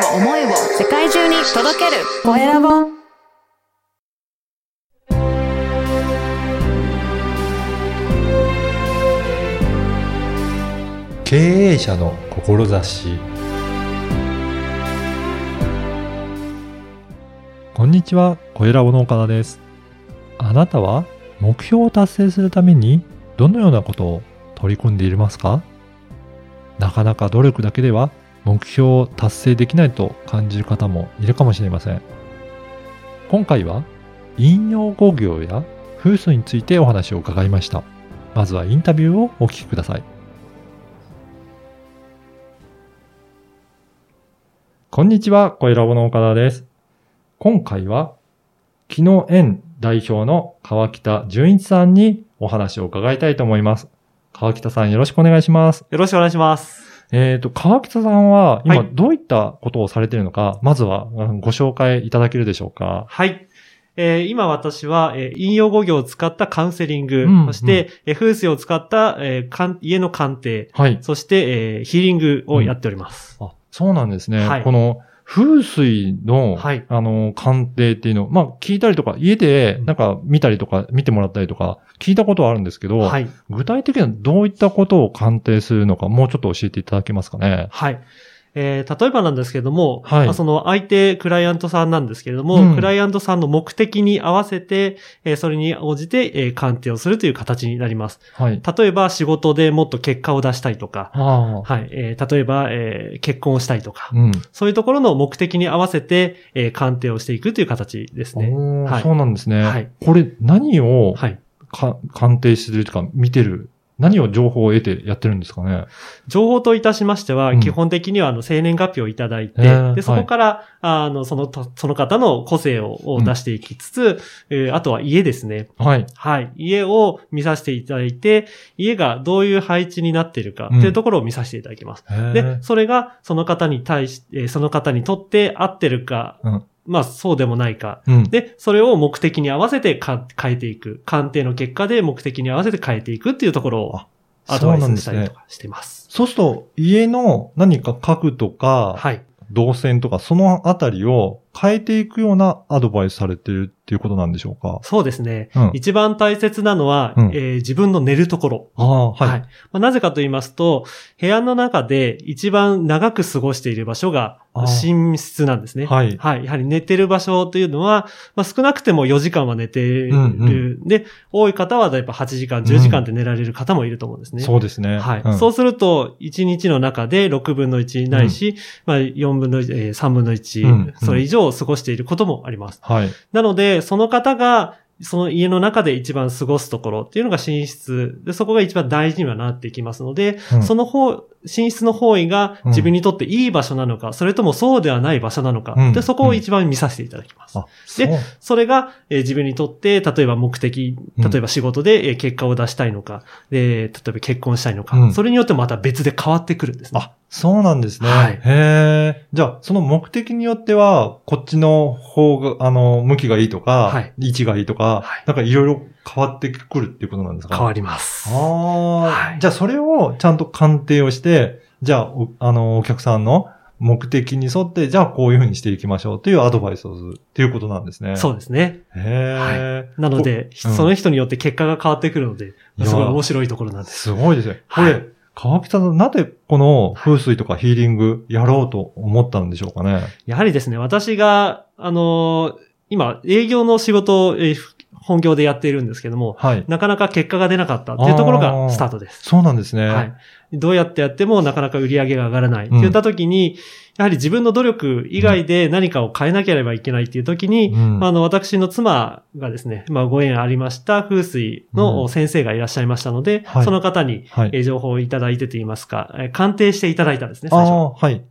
を思いを世界中に届ける。コエラボ経営者の志。こんにちは、小ラボの岡田です。あなたは目標を達成するためにどのようなことを取り組んでいますか？なかなか努力だけでは目標を達成できないと感じる方もいるかもしれません。今回は引用語行や風水についてお話を伺いました。まずはインタビューをお聞きください。こんにちは、小ラボの岡田です。今回は、木の園代表の川北淳一さんにお話を伺いたいと思います。川北さんよろしくお願いします。よろしくお願いします。えっ、と、川北さんは今はいどういったことをされているのか、まずはうんご紹介いただけるでしょうか。はい。えー今私は、えー引用語行を使ったカウンセリング、うんそして、えー風水を使った、えーかん家の鑑定、はい。そして、えーヒーリングをやっております。あ、そうなんですね。はいこの風水の、はいあの、鑑定っていうのを、まあ、聞いたりとか、家で、なんか、見たりとか、見てもらったりとか、聞いたことはあるんですけど、はい。具体的にはどういったことを鑑定するのか、もうちょっと教えていただけますかね？はい。えー例えばなんですけれども、はいまあその相手クライアントさんなんですけれども、うんクライアントさんの目的に合わせて、えーそれに応じて、えー鑑定をするという形になります。はい。例えば仕事でもっと結果を出したいとか。はい。えー例えば、えー結婚をしたいとか、うん。そういうところの目的に合わせて、えー鑑定をしていくという形ですね。はいそうなんですね。はいこれ、何をはい。か鑑定するとか、見てる、何を情報を得てやってるんですかね？情報といたしましては、うん基本的には、あの、生年月日をいただいて、へーで、そこから、あの、そのと、その方の個性をを出していきつつ、えーあとは家ですね。はい。はい。家を見させていただいて、家がどういう配置になっているかっていうところを見させていただきます。へーで、それがその方に対し、えーその方にとって合ってるか、うんまあそうでもないか。うん。で、それを目的に合わせてか変えていく。鑑定の結果で目的に合わせて変えていくっていうところをあアドバイスしたりと。かしています。そうすると、家の何か家具とか、はい。動線とか、そのあたりを変えていくようなアドバイスされてるっていうことなんでしょうか？そうですね。うん一番大切なのは、うんえー自分の寝るところ。ああ、はい。まあ、なぜかと言いますと、部屋の中で一番長く過ごしている場所が寝室なんですね。はい。はい。やはり寝てる場所というのは、まあ、少なくても4時間は寝てる。うんで、多い方はやっぱ8時間、10時間って寝られる方もいると思うんですね。そうですね。はい。うんそうすると、1日の中で6分の1ないし、まあ4分の1、えー3分の1、うんそれ以上過ごしていることもあります。はい。なので、その方が、その家の中で一番過ごすところっていうのが寝室。で、そこが一番大事にはなっていきますので、うんその方、寝室の方位が自分にとっていい場所なのか、それともそうではない場所なのか、うんで、そこを一番見させていただきます。あ、そう。それが、えー自分にとって、例えば目的、うん例えば仕事で、えー結果を出したいのか、で、例えば結婚したいのか、うんそれによってまた別で変わってくるんですね。あ、そうなんですね。はいへえ。じゃあ、その目的によっては、こっちの方が、あの、向きがいいとか、はい位置がいいとか、はいなんかいろいろ変わってくるっていうことなんですか？変わります。ああ、はいじゃあそれをちゃんと鑑定をして、じゃあ、おあの、お客さんの目的に沿って、じゃあこういうふうにしていきましょうというアドバイスをするっていうことなんですね。そうですね。へえ、なので、うんその人によって結果が変わってくるので、すごい面白いところなんです。すごいですね。これ、はい川北さん、なぜこの風水とかヒーリングやろうと思ったんでしょうかね？やはりですね、私が、あのー今、営業の仕事を、えー本業でやっているんですけども、はい。なかなか結果が出なかったっていうところがスタートです。そうなんですね。はい。どうやってやってもなかなか売り上げが上がらないって言った時に、やはり自分の努力以外で何かを変えなければいけないっていう時に、うんまあ、あの、私の妻がですね、まあ、ご縁ありました風水うんの先生がいらっしゃいましたので、はいその方に、情報をいただいてと言いますか、えー鑑定していただいたんですね、最初。ああ、はい。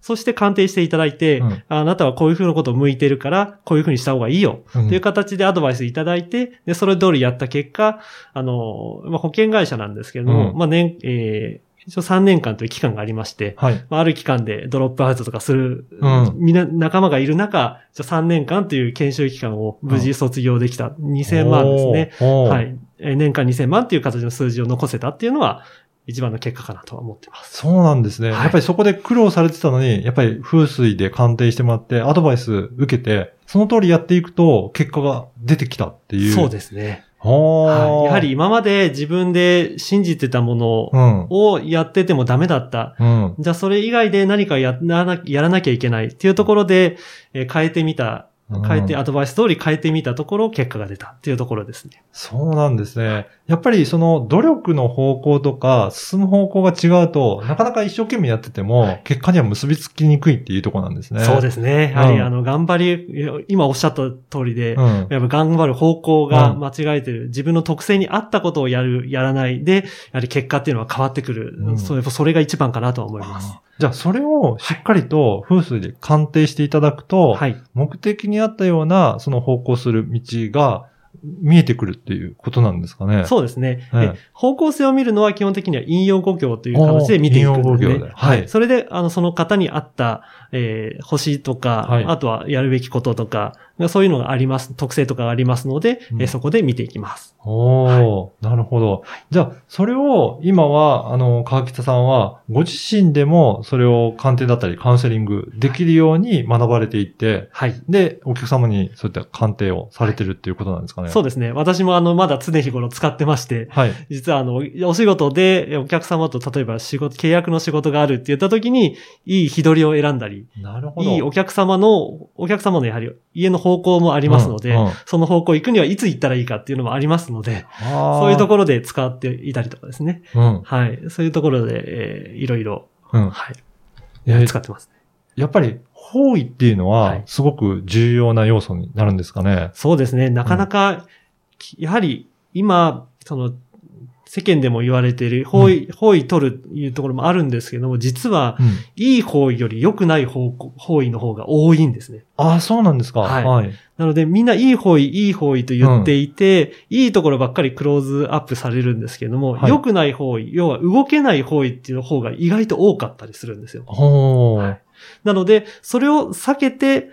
そして鑑定していただいて、うんあなたはこういうふうなことを向いてるから、こういうふうにした方がいいよ。うんっていう形でアドバイスいただいて、で、それ通りやった結果、あの、まあ、保険会社なんですけれども、うんまあ、年、えー一応3年間という期間がありまして、はい。まあ、ある期間でドロップアウトとかする、うんみな、仲間がいる中、じゃ3年間という研修期間を無事卒業できた。2000万ですね。はい。えー年間2000万っていう形の数字を残せたっていうのは、一番の結果かなとは思ってます。そうなんですね。はいやっぱりそこで苦労されてたのに、やっぱり風水で鑑定してもらって、アドバイス受けて、その通りやっていくと、結果が出てきたっていう。そうですね。ははい。やはり、今まで自分で信じてたものうん。をやっててもダメだった。うん。じゃあそれ以外で何かやらなやらなきゃいけないっていうところで、えー変えてみた、変えて、うんアドバイス通り変えてみたところ、結果が出たっていうところですね。そうなんですね。やっぱりその努力の方向とか進む方向が違うと、なかなか一生懸命やってても、はい結果には結びつきにくいっていうところなんですね。。そうですすね。やはり、うんあの、頑張り、今おっしゃった通りで、うん。やっぱ頑張る方向がうん間違えてる。自分の特性に合ったことをやる、やらないで、やはり結果っていうのは変わってくる。うんそれそれが一番かなとは思います。じゃあ、それをしっかりと風水で鑑定していただくと、はい。目的に合ったような、その方向する道が見えてくるっていうことなんですかね。そうですね。はいで方向性を見るのは基本的には引用語行という形で見ていくんですね。引用語行ではいそれで、あの、その方に合った、えー星とか、はいあとはやるべきこととか、そういうのがあります、特性とかがありますので、うんえーそこで見ていきます。おー、なるほど。じゃあ、それを今は、あの、川北さんは、ご自身でもそれを鑑定だったりカウンセリングできるように学ばれていって、はい。で、お客様にそういった鑑定をされてるっていうことなんですかね。そうですね。私もあの、まだ常日頃使ってまして、はい。実はあの、お仕事でお客様と例えば仕事、契約の仕事があるって言った時に、いい日取りを選んだり、なるほど。いいお客様の、お客様のやはり家の方向もありますので、うんうんその方向行くにはいつ行ったらいいかっていうのもありますので、そそういうところで使っていたりとかですね。ろ。うん。はい。そういうところで、えーいろいろ、うん。はい。えー使ってますね。やっぱり、方位っていうのは、はいすごく重要な要素になるんですかね？そうですね。なかなか、やはり今、その、世間でも言われている方位、方位取るというところもあるんですけども、実は、うん。いい方位より良くない方向方位の方が多いんですね。ああ、そうなんですか？はいはい。なのでみんないい方位、いい方位と言っていて、いいところばっかりクローズアップされるんですけども、はい良くない方位、要は動けない方位っていう方が意外と多かったりするんですよ。ほー。はいなので、それを避けて、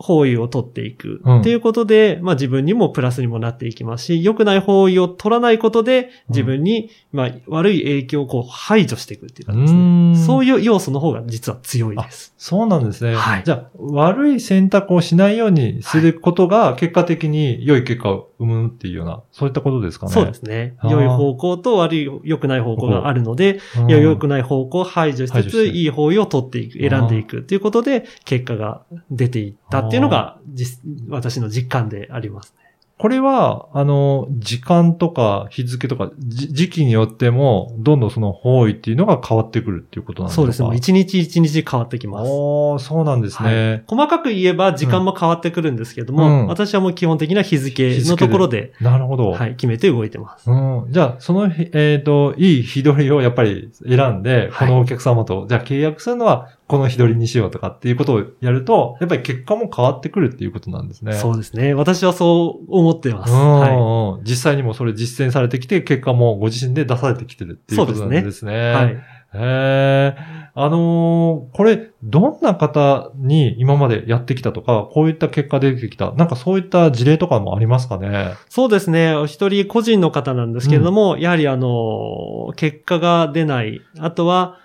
方位を取っていくうんっていうことで、まあ自分にもプラスにもなっていきますし、良くない方位を取らないことで、自分に、まあ悪い影響をこう排除していくっていう感じですね。そういう。いう要素の方が実は強いです。そうなんですね。はいじゃあ、悪い選択をしないようにすることが、結果的に良い結果を生むっていうような、そういったことですかね。そうですね。良い方向と悪い、良くない方向があるので、良くない方向を排除しつつ、排除していい方位を取っていく、選んでいくっていうことで、結果が出ていったっていうのが、実私の実感でありますね。これは、あの、時間とか日付とか、じ時期によっても、どんどんその方位っていうのが変わってくるっていうことなんですか？そうですね。一日一日変わってきます。おー、そうなんですね。細かく言えば時間も変わってくるんですけども、うん私はもう基本的な日付のところで、なるほど。はい、決めて動いてます。うん。じゃあ、その日、えっ、と、いい日取りをやっぱり選んで、はいこのお客様と、じゃあ契約するのはこの日取りにしようとかっていうことをやると、やっぱり結果も変わってくるっていうことなんですね。そうですね。私はそう思ってます。うんはうん実際にもそれ実践されてきて、結果もご自身で出されてきてるっていうことなんですね。い。はい。へえ。あのーこれ、どんな方に今までやってきたとか、こういった結果出てきた、なんかそういった事例とかもありますかね？そうですね。お一人個人の方なんですけれども、やはりあの、結果が出ない。あとは、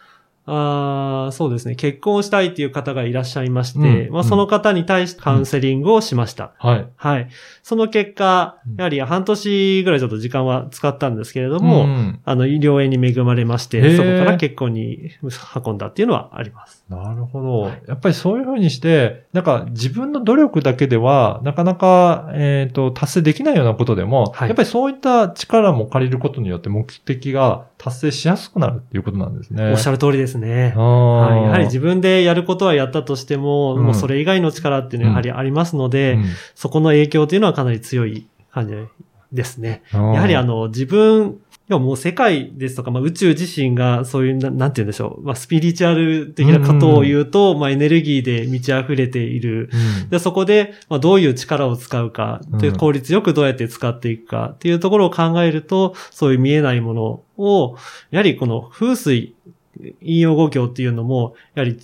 あーそうですね。結婚をしたいという方がいらっしゃいまして、まあ、うんうんその方に対してカウンセリングをしました。はい。はい。その結果うん、やはり半年ぐらいちょっと時間は使ったんですけれども、んあの、医療園に恵まれまして、そこから結婚に運んだっていうのはあります。なるほど。はいやっぱりそういうふうにして、なんか自分の努力だけでは、なかなか、えっ、と、達成できないようなことでも、はいやっぱりそういった力も借りることによって目的が達成しやすくなるっていうことなんですね。おっしゃる通りですね。あはい、ーやはり自分でやることはやったとしても、うんもうそれ以外の力っていうのはやはりありますので、うんそこの影響というのはかなり強い感じですね。やはりあの、自分、要はもう世界ですとか、まあ、宇宙自身がそういうな、なんて言うんでしょう。まあ、スピリチュアル的なことを言うと、まあ、エネルギーで満ち溢れている。うんで、そこで、まあ、どういう力を使うか、で、うん効率よくどうやって使っていくかっていうところを考えると、そういう見えないものを、やはりこの風水、引用語教っていうのも、やはり、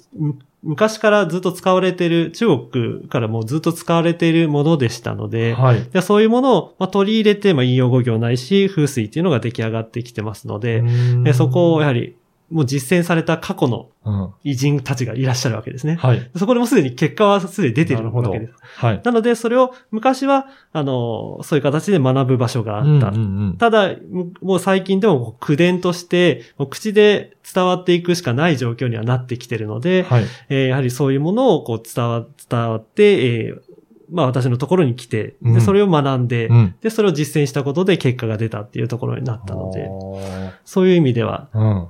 昔からずっと使われている、中国からもうずっと使われているものでしたので、はい。でそういうものを、まあ、取り入れて、まあ、引用語行ないし、風水っていうのが出来上がってきてますので、でそこをやはり、もう実践された過去のうん。偉人たちがいらっしゃるわけですね。はい。そこでもうすでに結果はすでに出てるわけです。はい。なので、それを昔は、あの、そういう形で学ぶ場所があった。うんうんうんただ、ももう最近でも口伝として、口で伝わっていくしかない状況にはなってきてるので、はい。えーやはりそういうものをこう伝わ、伝わって、えーまあ私のところに来て、で、うんそれを学んで、うん。で、それを実践したことで結果が出たっていうところになったので、あそういう意味ではーうん。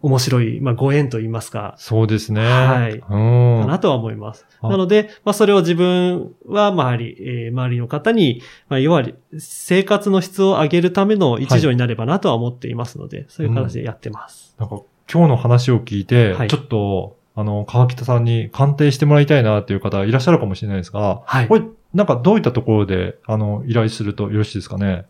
面白い、まあご縁と言いますか、そうですね。はいうん。かなとは思います。あなので、まあそれを自分は周り、えー周りの方に、まあ要は生活の質を上げるための一助になればなとは思っていますので、そういう形でやってます。なんか今日の話を聞いて、はいちょっと、あの、川北さんに鑑定してもらいたいなっていう方いらっしゃるかもしれないですが、はいこ。れ、なんかどういったところで、あの、依頼するとよろしいですかね？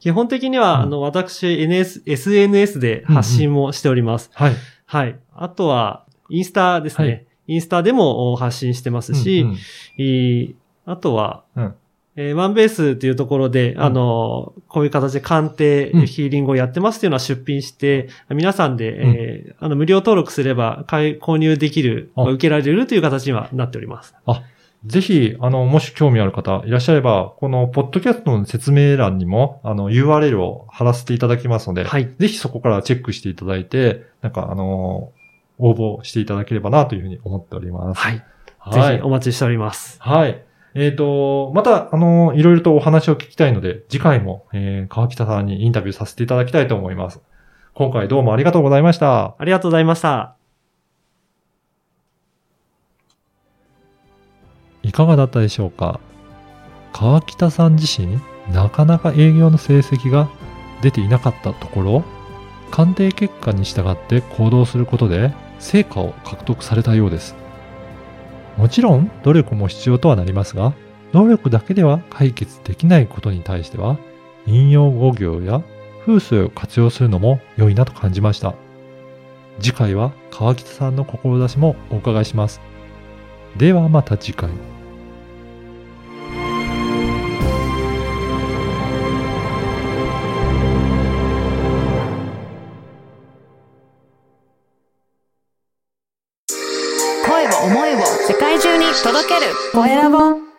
基本的には、うんあの、私、NS、SNS で発信もしております。はい。はい。あとは、インスタですね。はいインスタでもお発信してますし、うんうんいいあとは、うんえーワンベースっていうところで、んあの、こういう形で鑑定、うんヒーリングをやってますっていうのは出品して、皆さんで、えーあの、無料登録すれば買い、購入できる、あ受けられるという形にはなっております。ぜひ、あの、もし興味ある方いらっしゃれば、このポッドキャストの説明欄にも、あの、URL を貼らせていただきますので、はい。ぜひそこからチェックしていただいて、なんか、あの、応募していただければなというふうに思っております。はい。はい。ぜひお待ちしております。はい。えっ、と、また、あの、いろいろとお話を聞きたいので、次回も、えー、川北さんにインタビューさせていただきたいと思います。今回どうもありがとうございました。ありがとうございました。いかがだったでしょうか？川北さん自身、なかなか営業の成績が出ていなかったところ、鑑定結果に従って行動することで成果を獲得されたようです。もちろん努力も必要とはなりますが、努力だけでは解決できないことに対しては、引用語行や風水を活用するのも良いなと感じました。次回は川北さんの志もお伺いします。ではまた次回。声